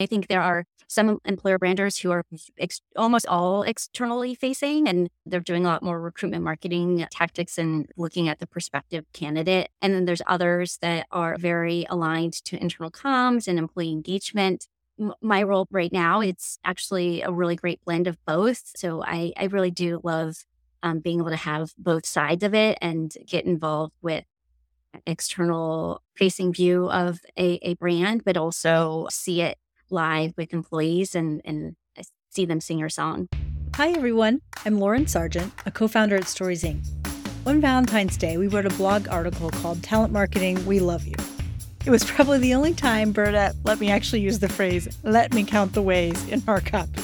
I think there are some employer branders who are ex- almost all externally facing and they're doing a lot more recruitment marketing tactics and looking at the prospective candidate. And then there's others that are very aligned to internal comms and employee engagement. My role right now, it's actually a really great blend of both. So I, I really do love um, being able to have both sides of it and get involved with external facing view of a, a brand, but also see it live with employees and, and see them sing your song. Hi, everyone. I'm Lauren Sargent, a co founder at Stories Inc. One Valentine's Day, we wrote a blog article called Talent Marketing We Love You. It was probably the only time Bernadette let me actually use the phrase, let me count the ways in our copy.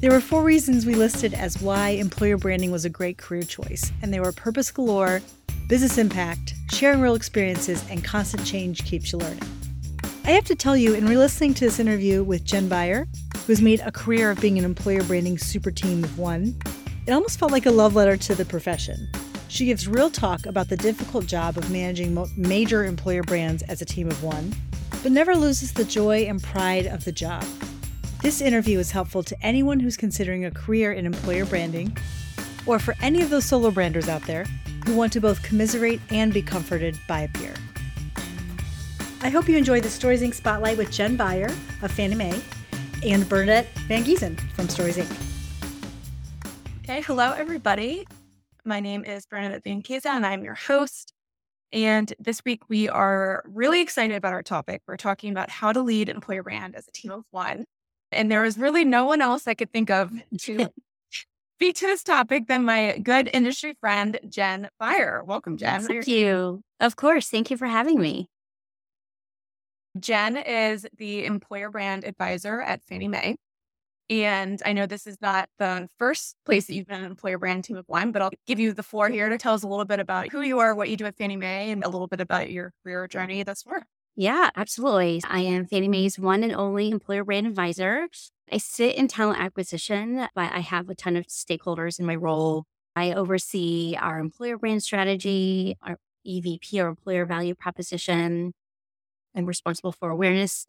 There were four reasons we listed as why employer branding was a great career choice, and they were purpose galore, business impact, sharing real experiences, and constant change keeps you learning. I have to tell you, in re listening to this interview with Jen Beyer, who's made a career of being an employer branding super team of one, it almost felt like a love letter to the profession. She gives real talk about the difficult job of managing major employer brands as a team of one, but never loses the joy and pride of the job. This interview is helpful to anyone who's considering a career in employer branding, or for any of those solo branders out there who want to both commiserate and be comforted by a peer. I hope you enjoyed the Stories Inc. Spotlight with Jen Beyer of Fannie Mae and Bernadette Van Giesen from Stories Inc. Okay, hello everybody. My name is Bernadette Van Giesen and I'm your host. And this week we are really excited about our topic. We're talking about how to lead employer brand as a team of one. And there was really no one else I could think of to speak to this topic than my good industry friend, Jen Beyer. Welcome, Jen. Thank you. Of course. Thank you for having me. Jen is the employer brand advisor at Fannie Mae. And I know this is not the first place that you've been an employer brand team of one, but I'll give you the floor here to tell us a little bit about who you are, what you do at Fannie Mae, and a little bit about your career journey thus far. Yeah, absolutely. I am Fannie Mae's one and only employer brand advisor. I sit in talent acquisition, but I have a ton of stakeholders in my role. I oversee our employer brand strategy, our EVP, our employer value proposition, I'm responsible for awareness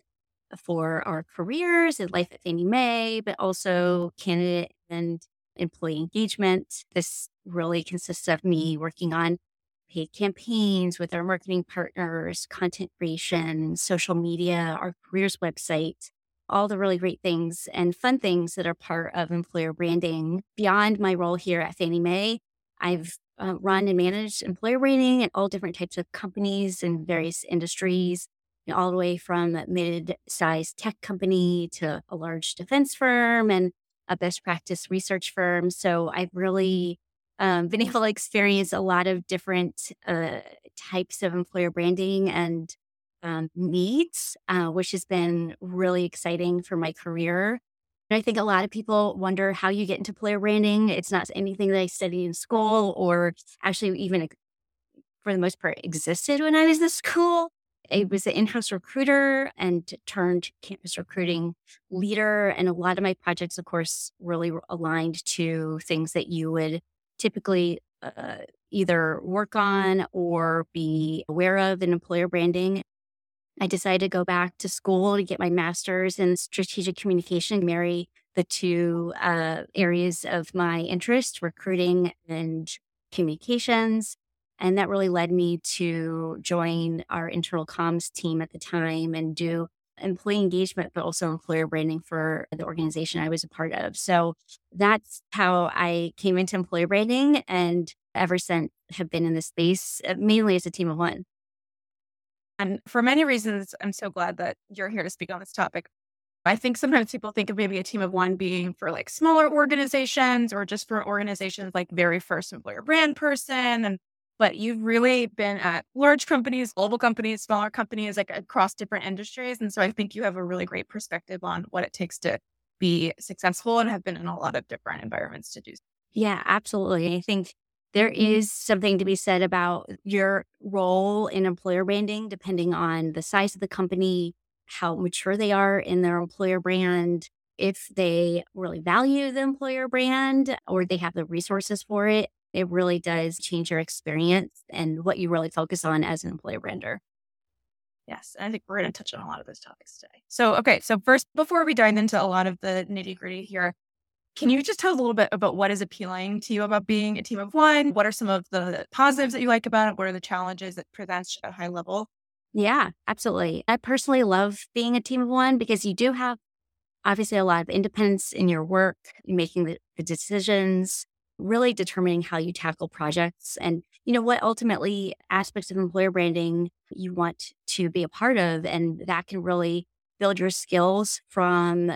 for our careers and life at Fannie Mae, but also candidate and employee engagement. This really consists of me working on paid campaigns with our marketing partners, content creation, social media, our careers website, all the really great things and fun things that are part of employer branding. Beyond my role here at Fannie Mae, I've uh, run and managed employer branding at all different types of companies in various industries all the way from a mid-sized tech company to a large defense firm and a best practice research firm. So I've really um, been able to experience a lot of different uh, types of employer branding and um, needs, uh, which has been really exciting for my career. And I think a lot of people wonder how you get into employer branding. It's not anything that I studied in school or actually even for the most part existed when I was in school. I was an in-house recruiter and turned campus recruiting leader. And a lot of my projects, of course, really aligned to things that you would typically uh, either work on or be aware of in employer branding. I decided to go back to school to get my master's in strategic communication, marry the two uh, areas of my interest, recruiting and communications. And that really led me to join our internal comms team at the time and do employee engagement, but also employer branding for the organization I was a part of. So that's how I came into employer branding and ever since have been in this space, uh, mainly as a team of one. And for many reasons, I'm so glad that you're here to speak on this topic. I think sometimes people think of maybe a team of one being for like smaller organizations or just for organizations like very first employer brand person. And but you've really been at large companies, global companies, smaller companies, like across different industries. And so I think you have a really great perspective on what it takes to be successful and have been in a lot of different environments to do. So. Yeah, absolutely. I think there mm-hmm. something to be said about your role in employer branding, depending on the size of the company, how mature they are in their employer brand, if they really value the employer brand or they have the resources for it it really does change your experience and what you really focus on as an employer brander. Yes. And I think we're going to touch on a lot of those topics today. So, okay. So, first, before we dive into a lot of the nitty gritty here, can you just tell a little bit about what is appealing to you about being a team of one? What are some of the positives that you like about it? What are the challenges that presents at a high level? Yeah, absolutely. I personally love being a team of one because you do have obviously a lot of independence in your work, making the, the decisions, really determining how you tackle projects and you know what ultimately aspects of employer branding you want to be a part of and that can really build your skills from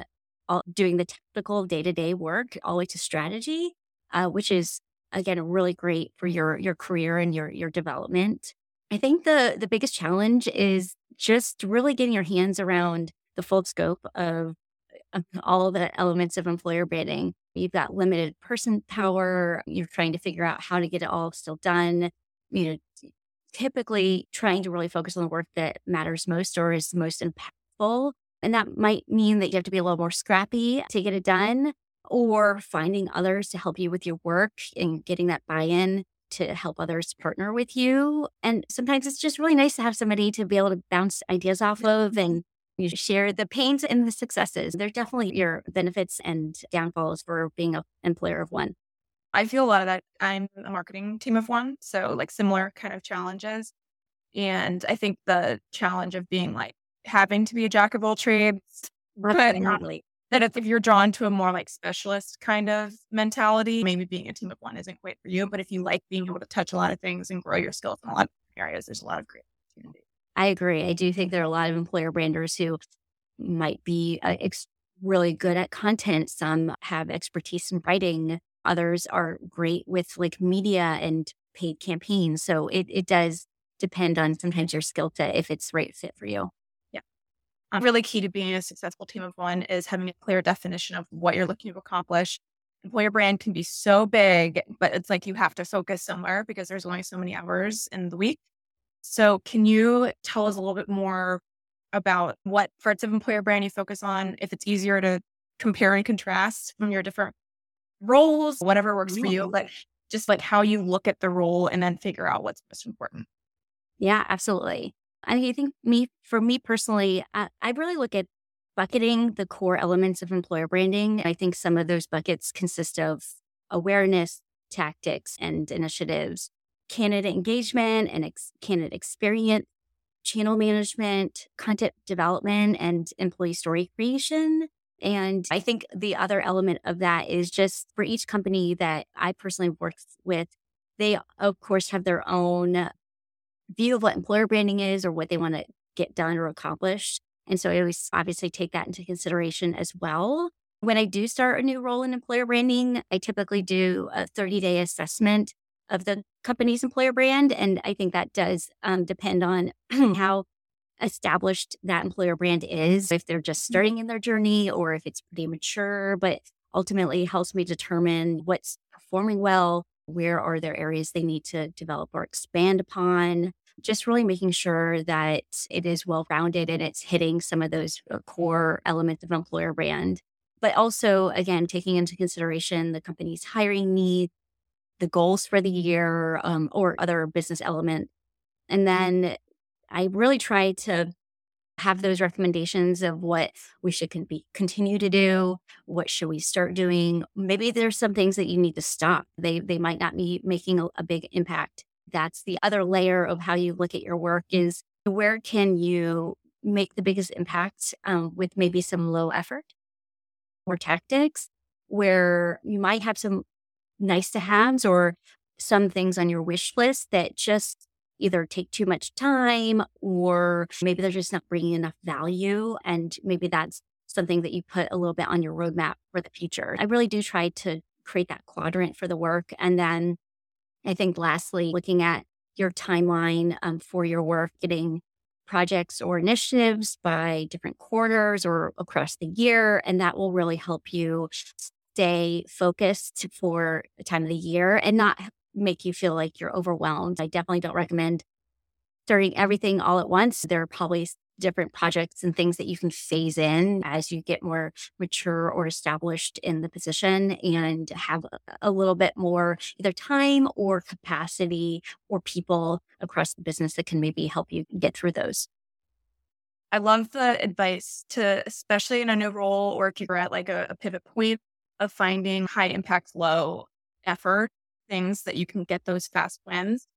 all, doing the technical day-to-day work all the way to strategy uh, which is again really great for your your career and your your development i think the the biggest challenge is just really getting your hands around the full scope of all the elements of employer branding. You've got limited person power. You're trying to figure out how to get it all still done. You know, typically trying to really focus on the work that matters most or is most impactful. And that might mean that you have to be a little more scrappy to get it done or finding others to help you with your work and getting that buy in to help others partner with you. And sometimes it's just really nice to have somebody to be able to bounce ideas off of and you share the pains and the successes. There's definitely your benefits and downfalls for being an employer of one. I feel a lot of that. I'm a marketing team of one. So, like, similar kind of challenges. And I think the challenge of being like having to be a jack of all trades, but that if you're drawn to a more like specialist kind of mentality, maybe being a team of one isn't great for you. But if you like being able to touch a lot of things and grow your skills in a lot of areas, there's a lot of great opportunities. I agree. I do think there are a lot of employer branders who might be uh, ex- really good at content. Some have expertise in writing. Others are great with like media and paid campaigns. So it, it does depend on sometimes your skill set if it's right fit for you. Yeah. Um, really key to being a successful team of one is having a clear definition of what you're looking to accomplish. Employer brand can be so big, but it's like you have to focus somewhere because there's only so many hours in the week. So, can you tell us a little bit more about what parts of employer brand you focus on? If it's easier to compare and contrast from your different roles, whatever works for you, mm. but just like how you look at the role and then figure out what's most important. Yeah, absolutely. I think me, for me personally, I, I really look at bucketing the core elements of employer branding. I think some of those buckets consist of awareness, tactics, and initiatives candidate engagement and ex- candidate experience, channel management, content development, and employee story creation. And I think the other element of that is just for each company that I personally work with, they, of course, have their own view of what employer branding is or what they want to get done or accomplished. And so I always obviously take that into consideration as well. When I do start a new role in employer branding, I typically do a 30 day assessment of the company's employer brand. And I think that does um, depend on how established that employer brand is, if they're just mm-hmm. starting in their journey or if it's pretty mature, but ultimately helps me determine what's performing well, where are there areas they need to develop or expand upon. Just really making sure that it is well rounded and it's hitting some of those uh, core elements of employer brand. But also, again, taking into consideration the company's hiring needs, the goals for the year um, or other business element. And mm-hmm. then I really try to have those recommendations of what we should con- be, continue to do, what should we start doing. Maybe there's some things that you need to stop. They they might not be making a, a big impact. That's the other layer of how you look at your work is where can you make the biggest impact um, with maybe some low effort or tactics where you might have some nice to haves or some things on your wish list that just either take too much time or maybe they're just not bringing enough value. And maybe that's something that you put a little bit on your roadmap for the future. I really do try to create that quadrant for the work. And then I think lastly, looking at your timeline um, for your work, getting projects or initiatives by different quarters or across the year. And that will really help you stay focused for the time of the year and not make you feel like you're overwhelmed. I definitely don't recommend starting everything all at once. There are probably different projects and things that you can phase in as you get more mature or established in the position and have a little bit more either time or capacity or people across the business that can maybe help you get through those. I love the advice to, especially in a new role or if you're at like a, a pivot point of finding high impact, low effort things that you can get those fast wins.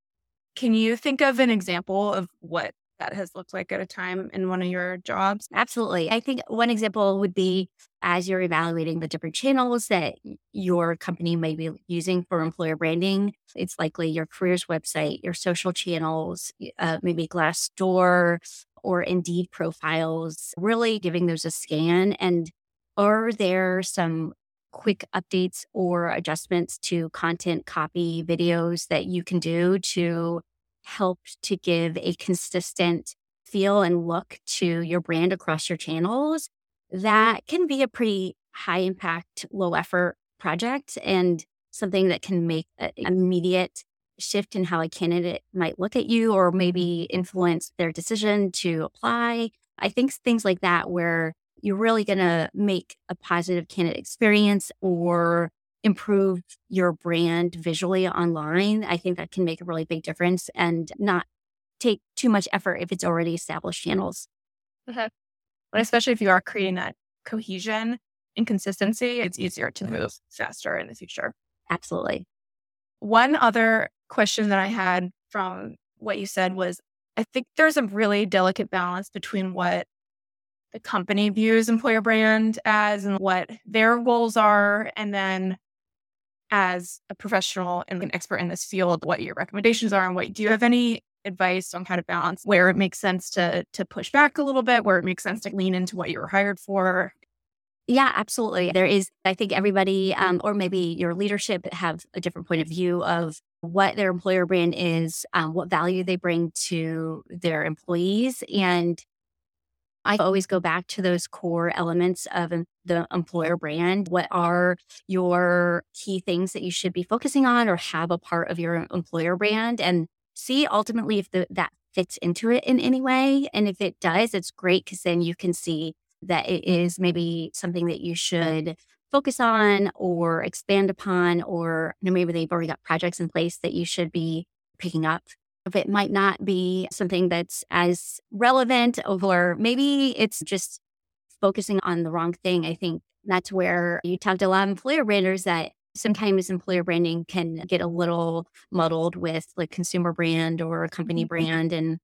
Can you think of an example of what that has looked like at a time in one of your jobs? Absolutely. I think one example would be as you're evaluating the different channels that your company may be using for employer branding, it's likely your careers website, your social channels, uh, maybe Glassdoor or Indeed profiles, really giving those a scan. And are there some quick updates or adjustments to content, copy, videos that you can do to help to give a consistent feel and look to your brand across your channels, that can be a pretty high impact, low effort project and something that can make an immediate shift in how a candidate might look at you or maybe influence their decision to apply. I think things like that, where you're really going to make a positive candidate experience or improve your brand visually online, I think that can make a really big difference and not take too much effort if it's already established channels. Mm-hmm. Okay. But especially if you are creating that cohesion and consistency, it's easier to move faster in the future. Absolutely. One other question that I had from what you said was I think there's a really delicate balance between what the company views employer brand as and what their goals are, and then as a professional and an expert in this field, what your recommendations are and what do you have any advice on how to balance where it makes sense to to push back a little bit, where it makes sense to lean into what you were hired for? Yeah, absolutely. There is, I think everybody, um, or maybe your leadership have a different point of view of what their employer brand is, um, what value they bring to their employees. And I always go back to those core elements of the employer brand. What are your key things that you should be focusing on or have a part of your employer brand and see ultimately if the, that fits into it in any way. And if it does, it's great because then you can see that it is maybe something that you should focus on or expand upon, or you know, maybe they've already got projects in place that you should be picking up it might not be something that's as relevant, or maybe it's just focusing on the wrong thing. I think that's where you talked a lot of employer branders that sometimes employer branding can get a little muddled with like consumer brand or company mm-hmm. brand and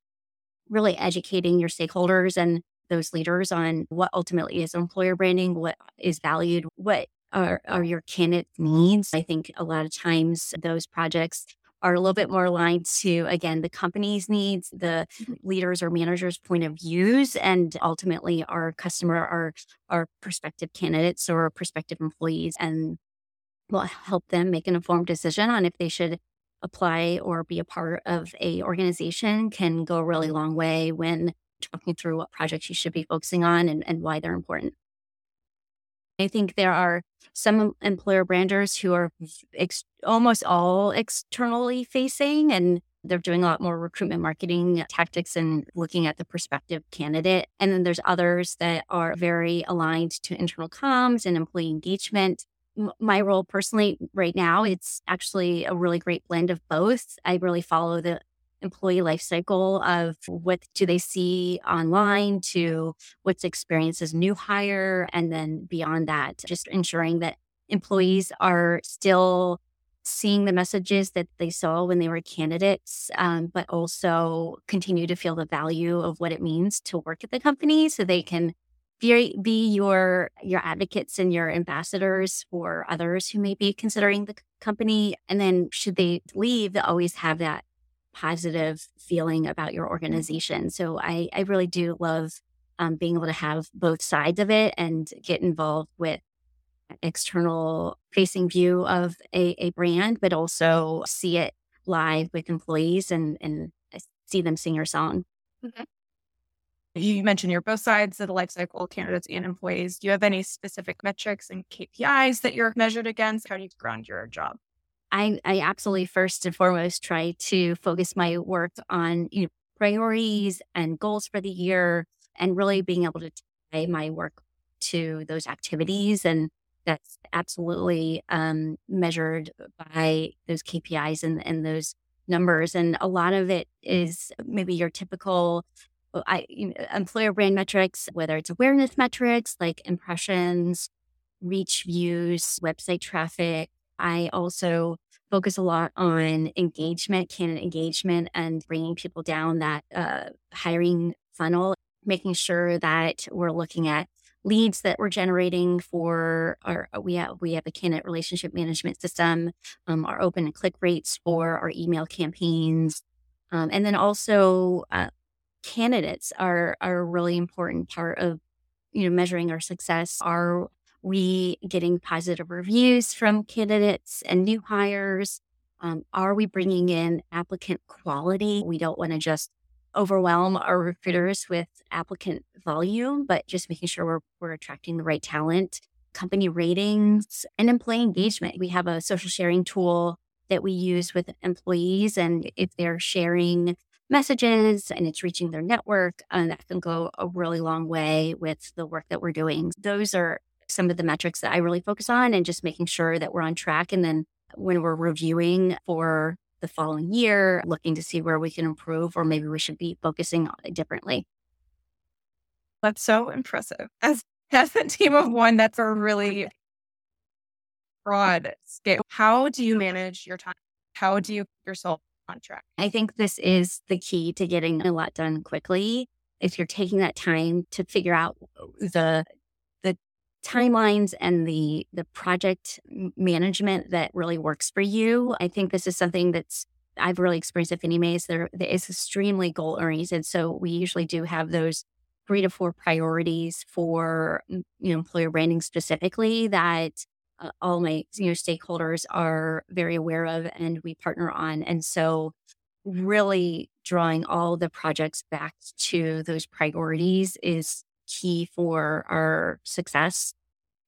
really educating your stakeholders and those leaders on what ultimately is employer branding, what is valued, what are, are your candidate needs. I think a lot of times those projects are a little bit more aligned to, again, the company's needs, the mm-hmm. leaders or managers' point of views, and ultimately our customer, our, our prospective candidates or prospective employees, and will help them make an informed decision on if they should apply or be a part of a organization can go a really long way when talking through what projects you should be focusing on and, and why they're important. I think there are some employer branders who are ex- almost all externally facing and they're doing a lot more recruitment marketing tactics and looking at the prospective candidate. And then there's others that are very aligned to internal comms and employee engagement. My role personally right now, it's actually a really great blend of both. I really follow the employee life cycle of what do they see online to what's experience as new hire and then beyond that just ensuring that employees are still seeing the messages that they saw when they were candidates um, but also continue to feel the value of what it means to work at the company so they can be, be your your advocates and your ambassadors for others who may be considering the company. And then should they leave they always have that positive feeling about your organization. So I, I really do love um, being able to have both sides of it and get involved with external facing view of a, a brand, but also see it live with employees and, and see them sing your song. Mm-hmm. You mentioned you're both sides of the life cycle, candidates and employees. Do you have any specific metrics and KPIs that you're measured against? How do you ground your job? I, I absolutely first and foremost try to focus my work on you know, priorities and goals for the year and really being able to tie my work to those activities. And that's absolutely um, measured by those KPIs and, and those numbers. And a lot of it is maybe your typical I you know, employer brand metrics, whether it's awareness metrics like impressions, reach views, website traffic. I also focus a lot on engagement, candidate engagement, and bringing people down that uh, hiring funnel, making sure that we're looking at leads that we're generating for our we have we have a candidate relationship management system um, our open and click rates for our email campaigns um, and then also uh, candidates are are a really important part of you know measuring our success. Are we getting positive reviews from candidates and new hires? Um, are we bringing in applicant quality? We don't want to just overwhelm our recruiters with applicant volume but just making sure we're, we're attracting the right talent company ratings and employee engagement. We have a social sharing tool that we use with employees and if they're sharing messages and it's reaching their network, and uh, that can go a really long way with the work that we're doing. Those are some of the metrics that I really focus on and just making sure that we're on track. And then when we're reviewing for the following year, looking to see where we can improve or maybe we should be focusing on it differently. That's so impressive. As as a team of one, that's a really broad scale. How do you manage your time? How do you keep yourself on track. I think this is the key to getting a lot done quickly. If you're taking that time to figure out the the timelines and the the project management that really works for you, I think this is something that's I've really experienced at Fannie Mae's. There, is extremely goal oriented, so we usually do have those three to four priorities for you know employer branding specifically that uh, all my you know stakeholders are very aware of and we partner on and so really drawing all the projects back to those priorities is key for our success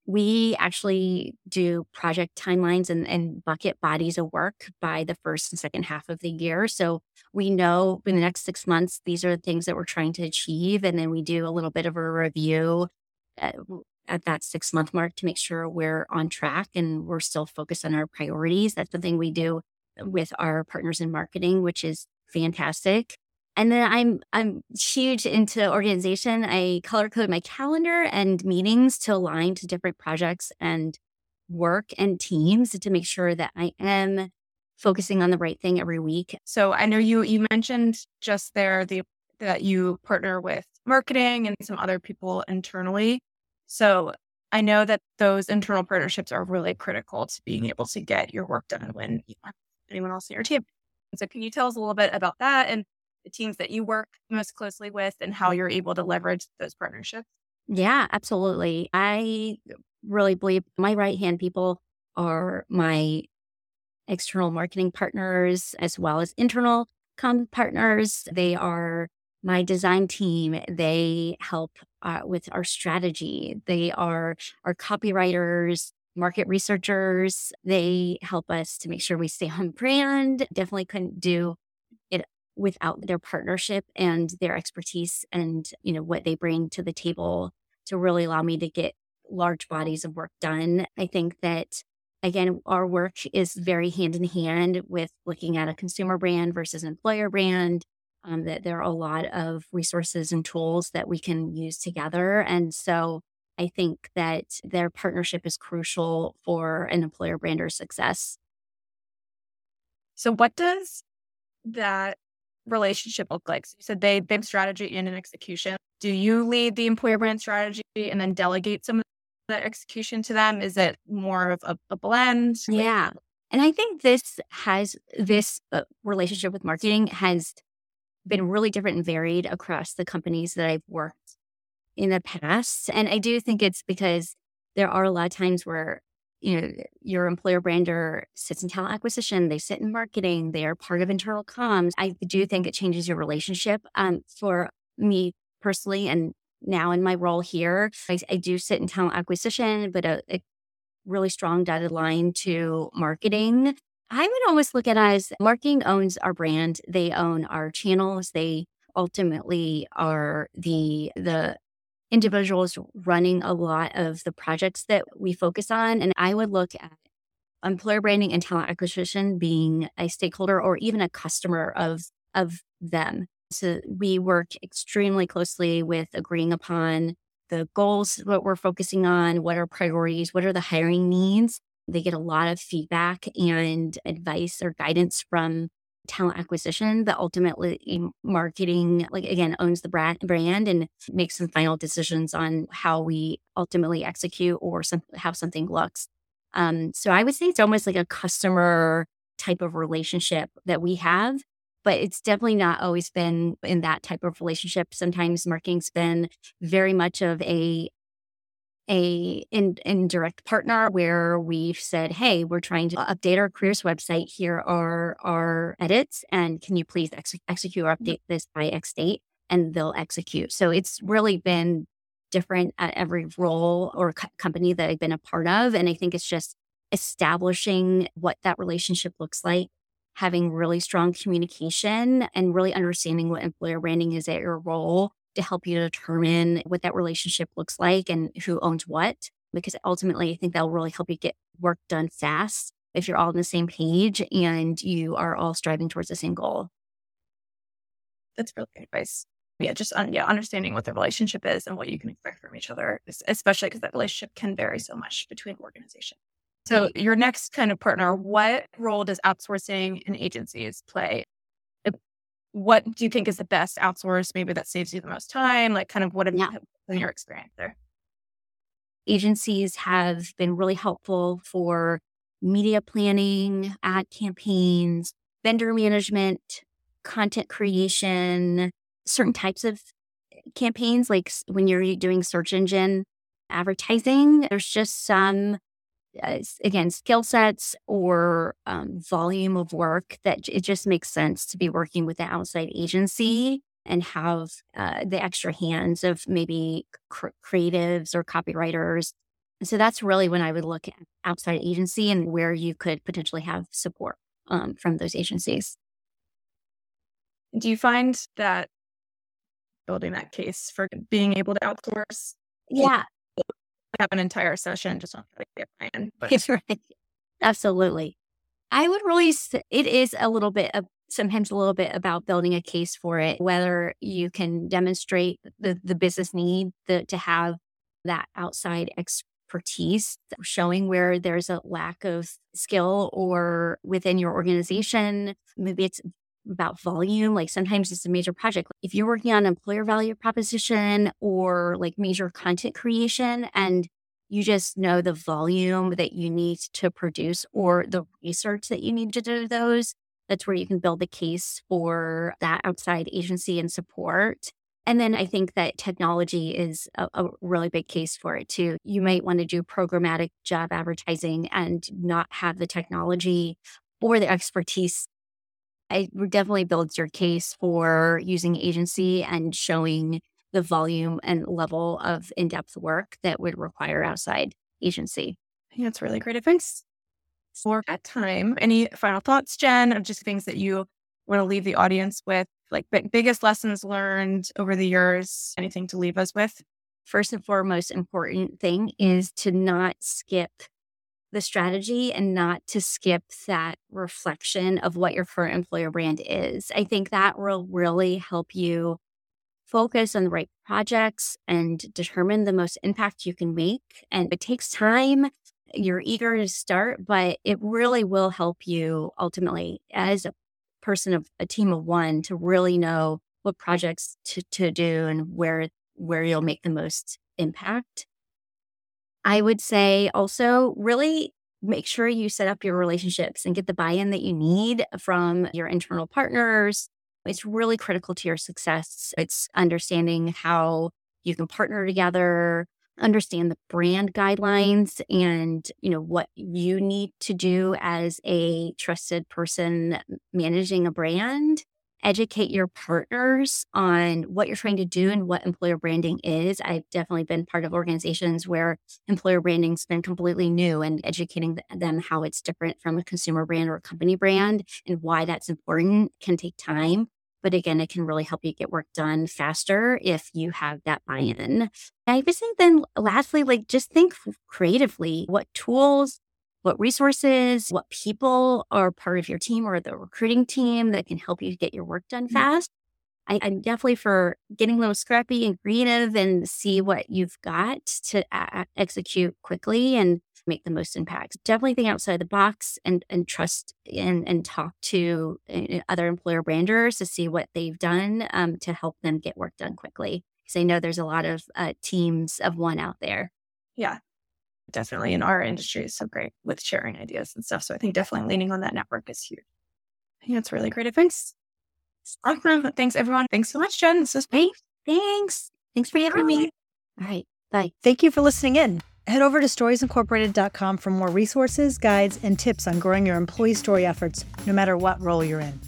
we actually do project timelines and, and bucket bodies of work by the first and second half of the year. So we know in the next six months, these are the things that we're trying to achieve. And then we do a little bit of a review uh, at that six month mark to make sure we're on track and we're still focused on our priorities. That's the thing we do with our partners in marketing, which is fantastic. And then I'm I'm huge into organization. I color code my calendar and meetings to align to different projects and work and teams to make sure that I am focusing on the right thing every week. So I know you you mentioned just there the that you partner with marketing and some other people internally. So I know that those internal partnerships are really critical to being mm-hmm. able to get your work done when you have anyone else in your team. So can you tell us a little bit about that and the teams that you work most closely with and how you're able to leverage those partnerships? Yeah, absolutely. I really believe my right hand people are my external marketing partners as well as internal com partners. They are my design team, they help uh, with our strategy. They are our copywriters, market researchers. They help us to make sure we stay on brand. Definitely couldn't do without their partnership and their expertise and, you know, what they bring to the table to really allow me to get large bodies of work done. I think that again, our work is very hand in hand with looking at a consumer brand versus employer brand um, that there are a lot of resources and tools that we can use together. And so I think that their partnership is crucial for an employer brander success. So, what does that relationship look like? So you said they they have strategy and an execution. Do you lead the employer brand strategy and then delegate some of the execution to them? Is it more of a, a blend? Yeah. And I think this has this uh, relationship with marketing has been really different and varied across the companies that I've worked in the past. And I do think it's because there are a lot of times where, you know, your employer brander sits in talent acquisition, they sit in marketing, they are part of internal comms. I do think it changes your relationship. Um, for me personally, and now in my role here, I, I do sit in talent acquisition, but a, a really strong dotted line to marketing. I would always look at it as marketing owns our brand. They own our channels. They ultimately are the the individuals running a lot of the projects that we focus on. And I would look at employer branding and talent acquisition being a stakeholder or even a customer of of them. So we work extremely closely with agreeing upon the goals, what we're focusing on, what are priorities, what are the hiring needs. They get a lot of feedback and advice or guidance from talent acquisition, that ultimately marketing, like again, owns the brand brand and makes some final decisions on how we ultimately execute or some, how something looks. Um, so I would say it's almost like a customer type of relationship that we have, but it's definitely not always been in that type of relationship. Sometimes marketing's been very much of a a in, indirect partner where we've said, "Hey, we're trying to update our careers website. Here are our edits, and can you please ex- execute or update this by X date?" And they'll execute. So it's really been different at every role or co- company that I've been a part of, and I think it's just establishing what that relationship looks like having really strong communication and really understanding what employer branding is at your role to help you determine what that relationship looks like and who owns what. Because ultimately, I think that'll really help you get work done fast if you're all on the same page and you are all striving towards the same goal. That's really good advice. Yeah, just un- yeah, understanding what the relationship is and what you can expect from each other, especially because that relationship can vary so much between organizations. So, your next kind of partner, what role does outsourcing and agencies play what do you think is the best outsource maybe that saves you the most time like kind of what have yeah. been your experience there agencies have been really helpful for media planning ad campaigns vendor management content creation certain types of eh, campaigns like when you're doing search engine advertising there's just some uh, again skill sets or um, volume of work that it just makes sense to be working with an outside agency and have uh, the extra hands of maybe cr- creatives or copywriters. And so that's really when i would look at outside agency and where you could potentially have support um, from those agencies. Do you find that building that case for being able to outsource? Yeah have an entire session just on the plan. But right. Absolutely. I would really, it is a little bit of sometimes a little bit about building a case for it, whether you can demonstrate the, the business need the, to have that outside expertise, showing where there's a lack of skill or within your organization. Maybe it's about volume. Like sometimes it's a major project. If you're working on employer value proposition or like major content creation and you just know the volume that you need to produce or the research that you need to do those, that's where you can build the case for that outside agency and support. And then I think that technology is a, a, really big case for it too. You might want to do programmatic job advertising and not have the technology or the expertise it definitely builds your case for using agency and showing the volume and level of in depth work that would require outside agency. Think that's really great advice. For that time, any final thoughts, Jen, of just things that you want to leave the audience with, like biggest lessons learned over the years? Anything to leave us with? First and foremost, important thing is to not skip the strategy and not to skip that reflection of what your current employer brand is. I think that will really help you focus on the right projects and determine the most impact you can make. And it takes time. You're eager to start, but it really will help you ultimately as a person of a team of one to really know what projects to, to do and where where you'll make the most impact. I would say also really make sure you set up your relationships and get the buy in that you need from your internal partners. It's really critical to your success. It's understanding how you can partner together, understand the brand guidelines and you know what you need to do as a trusted person managing a brand educate your partners on what you're trying to do and what employer branding is. I've definitely been part of organizations where employer branding's been completely new and educating them how it's different from a consumer brand or a company brand and why that's important can take time. But again, it can really help you get work done faster if you have that buy in. I would say then, lastly, like just think creatively what tools what resources, what people are part of your team or the recruiting team that can help you get your work done mm. fast. I, am definitely for getting a little scrappy and creative and see what you've got to a- execute quickly and make the most impact. Definitely think outside the box and and trust and and talk to uh, other employer branders to see what they've done um, to help them get work done quickly. Because I know there's a lot of uh, teams of one out there. Yeah, definitely. In our industry is so great with sharing ideas and stuff. So I think definitely leaning on that network is huge. I think that's really great advice. Awesome. Thanks, everyone. Thanks so much, Jen. This is great. Thanks. Thanks for having me. All right. Bye. Thank you for listening in. Head over to storiesincorporated.com for more resources, guides, and tips on growing your employee story efforts, no matter what role you're in.